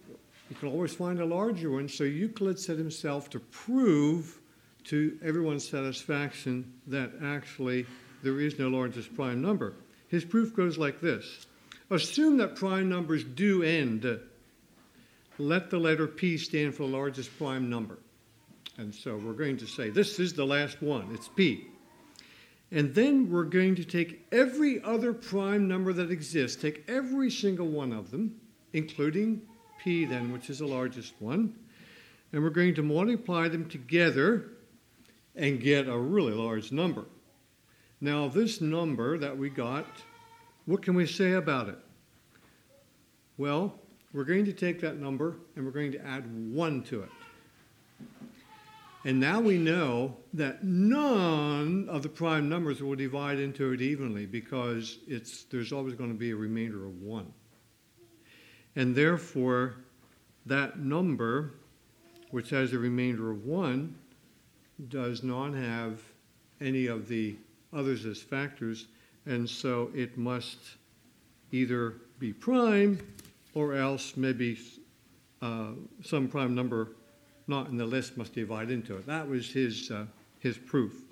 you can always find a larger one. So Euclid set himself to prove to everyone's satisfaction that actually there is no largest prime number. His proof goes like this Assume that prime numbers do end. Let the letter P stand for the largest prime number. And so we're going to say this is the last one, it's P. And then we're going to take every other prime number that exists, take every single one of them, including p then, which is the largest one, and we're going to multiply them together and get a really large number. Now, this number that we got, what can we say about it? Well, we're going to take that number and we're going to add 1 to it. And now we know that none of the prime numbers will divide into it evenly because it's, there's always going to be a remainder of 1. And therefore, that number, which has a remainder of 1, does not have any of the others as factors, and so it must either be prime or else maybe uh, some prime number not in the list must divide into it. That was his, uh, his proof.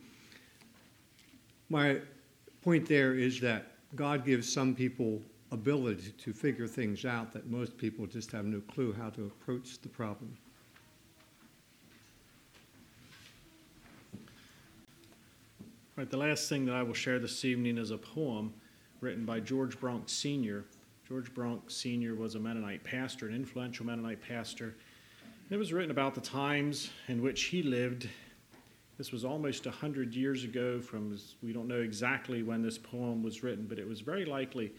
My point there is that God gives some people ability to figure things out that most people just have no clue how to approach the problem. Right, the last thing that I will share this evening is a poem written by George Brunk Sr. George Brunk Sr. was a Mennonite pastor, an influential Mennonite pastor. It was written about the times in which he lived. This was almost 100 years ago, from we don't know exactly when this poem was written, but it was very likely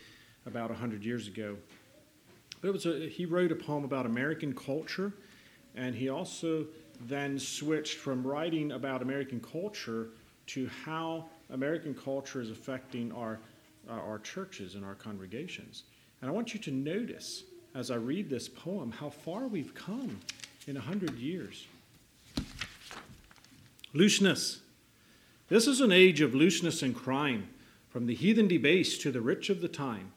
about 100 years ago. But it was a, he wrote a poem about American culture, and he also then switched from writing about American culture to how American culture is affecting our, uh, our churches and our congregations. And I want you to notice as I read this poem how far we've come in a hundred years. Looseness. This is an age of looseness and crime, from the heathen debased to the rich of the time.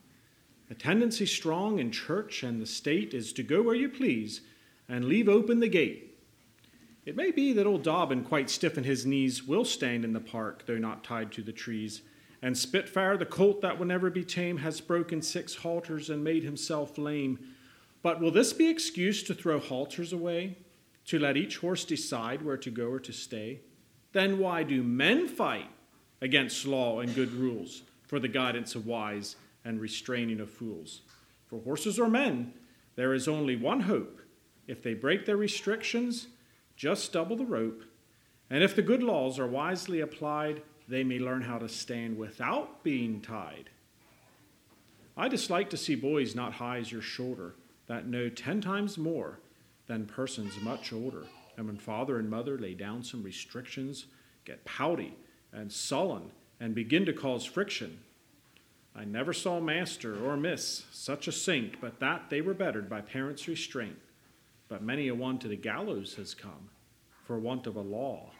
A tendency strong in church and the state is to go where you please and leave open the gate. It may be that old Dobbin, quite stiff in his knees, will stand in the park, though not tied to the trees. And Spitfire, the colt that will never be tame, has broken six halters and made himself lame. But will this be excuse to throw halters away, to let each horse decide where to go or to stay? Then why do men fight against law and good rules for the guidance of wise and restraining of fools. For horses or men, there is only one hope. If they break their restrictions, just double the rope. And if the good laws are wisely applied, they may learn how to stand without being tied. I dislike to see boys not high as your shoulder, that know ten times more than persons much older. And when father and mother lay down some restrictions, get pouty and sullen and begin to cause friction, I never saw master or miss such a saint, but that they were bettered by parents' restraint. But many a one to the gallows has come for want of a law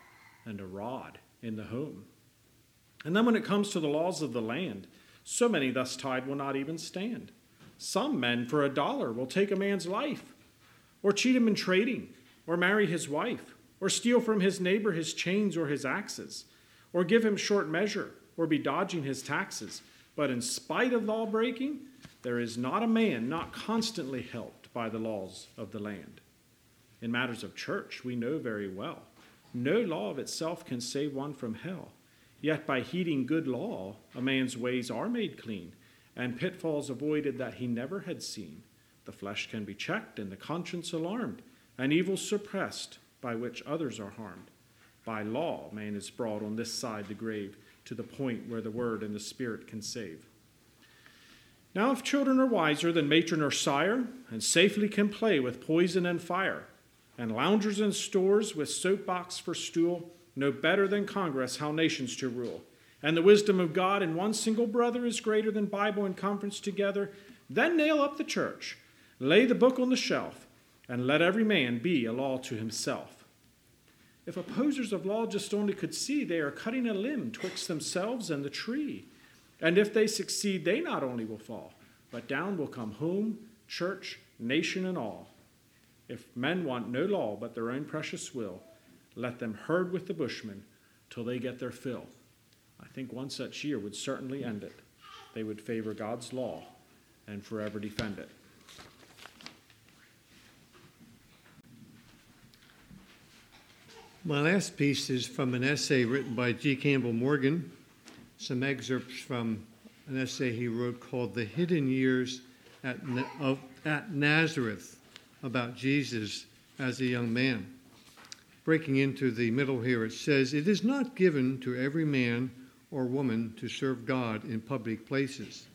and a rod in the home. And then when it comes to the laws of the land, so many thus tied will not even stand. Some men for a dollar will take a man's life, or cheat him in trading, or marry his wife, or steal from his neighbor his chains or his axes, or give him short measure, or be dodging his taxes but in spite of law breaking, there is not a man not constantly helped by the laws of the land. In matters of church, we know very well no law of itself can save one from hell. Yet by heeding good law, a man's ways are made clean, and pitfalls avoided that he never had seen. The flesh can be checked, and the conscience alarmed, and evils suppressed by which others are harmed. By law, man is brought on this side the grave to the point where the word and the spirit can save. Now, if children are wiser than matron or sire, and safely can play with poison and fire, and loungers in stores with soapbox for stool know better than Congress how nations to rule, and the wisdom of God in one single brother is greater than Bible and conference together, then nail up the church, lay the book on the shelf, and let every man be a law to himself. If opposers of law just only could see they are cutting a limb twixt themselves and the tree, and if they succeed, they not only will fall, but down will come home, church, nation, and all. If men want no law but their own precious will, let them herd with the bushmen till they get their fill. I think one such year would certainly end it. They would favor God's law and forever defend it. My last piece is from an essay written by G. Campbell Morgan some excerpts from an essay he wrote called The Hidden Years at, of, at Nazareth about Jesus as a young man. Breaking into the middle here, it says, It is not given to every man or woman to serve God in public places.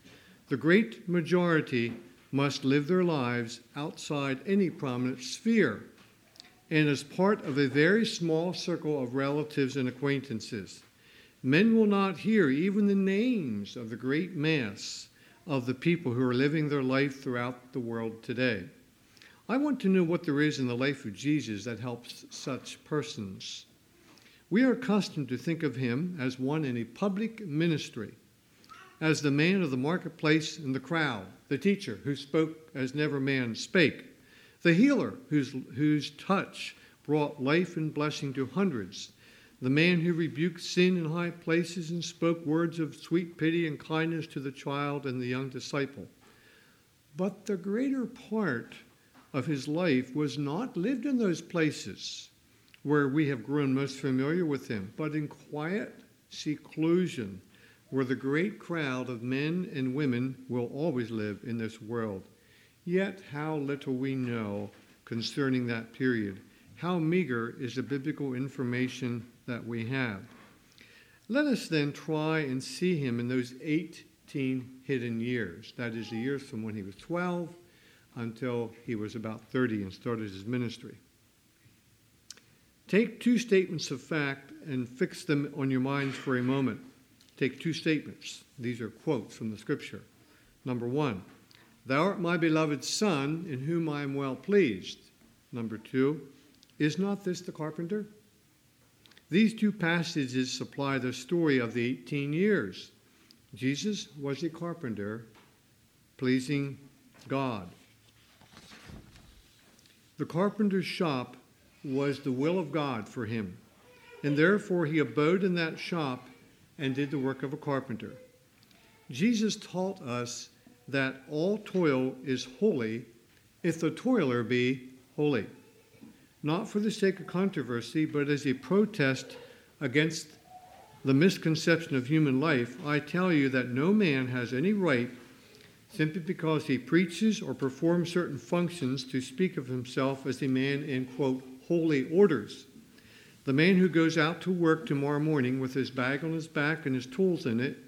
The great majority must live their lives outside any prominent sphere and as part of a very small circle of relatives and acquaintances. Men will not hear even the names of the great mass of the people who are living their life throughout the world today. I want to know what there is in the life of Jesus that helps such persons. We are accustomed to think of him as one in a public ministry, as the man of the marketplace and the crowd, the teacher who spoke as never man spake, the healer whose, whose touch brought life and blessing to hundreds, the man who rebuked sin in high places and spoke words of sweet pity and kindness to the child and the young disciple. But the greater part of his life was not lived in those places where we have grown most familiar with him, but in quiet seclusion where the great crowd of men and women will always live in this world. Yet, how little we know concerning that period. How meager is the biblical information that we have. Let us then try and see him in those 18 hidden years. That is, the years from when he was 12 until he was about 30 and started his ministry. Take two statements of fact and fix them on your minds for a moment. Take two statements. These are quotes from the scripture. Number one, Thou art my beloved Son, in whom I am well pleased. Number two, Is not this the carpenter? These two passages supply the story of the 18 years. Jesus was a carpenter, pleasing God. The carpenter's shop was the will of God for him, and therefore he abode in that shop and did the work of a carpenter. Jesus taught us that all toil is holy if the toiler be holy, not for the sake of controversy, but as a protest against the misconception of human life. I tell you that no man has any right simply because he preaches or performs certain functions to speak of himself as a man in, quote, holy orders. The man who goes out to work tomorrow morning with his bag on his back and his tools in it,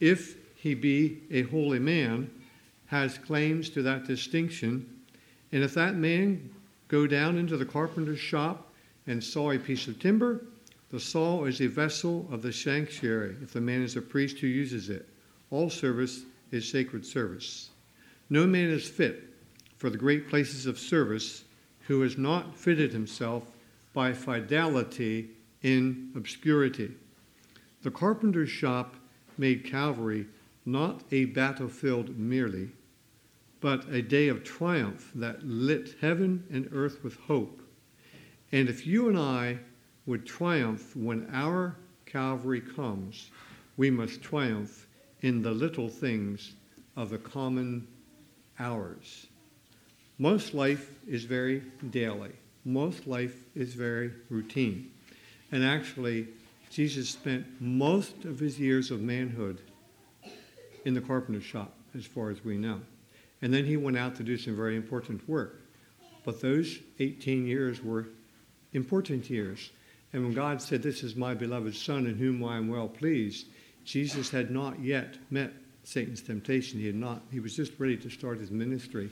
if he be a holy man, has claims to that distinction. And if that man go down into the carpenter's shop and saw a piece of timber, the saw is a vessel of the sanctuary, if the man is a priest who uses it. All service is sacred service. No man is fit for the great places of service who has not fitted himself by fidelity in obscurity. The carpenter's shop made Calvary not a battlefield merely, but a day of triumph that lit heaven and earth with hope. And if you and I would triumph when our Calvary comes, we must triumph in the little things of the common hours. Most life is very daily. Most life is very routine. And actually, Jesus spent most of his years of manhood in the carpenter's shop, as far as we know. And then he went out to do some very important work. But those 18 years were important years. And when God said, This is my beloved Son in whom I am well pleased, Jesus had not yet met Satan's temptation. He had not, he was just ready to start his ministry,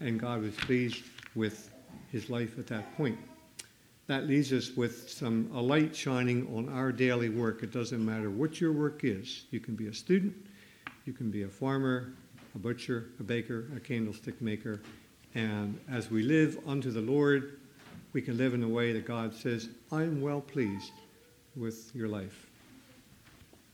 and God was pleased with his life at that point. That leaves us with some a light shining on our daily work. It doesn't matter what your work is. You can be a student, you can be a farmer, a butcher, a baker, a candlestick maker, and as we live unto the Lord, we can live in a way that God says, I am well pleased with your life.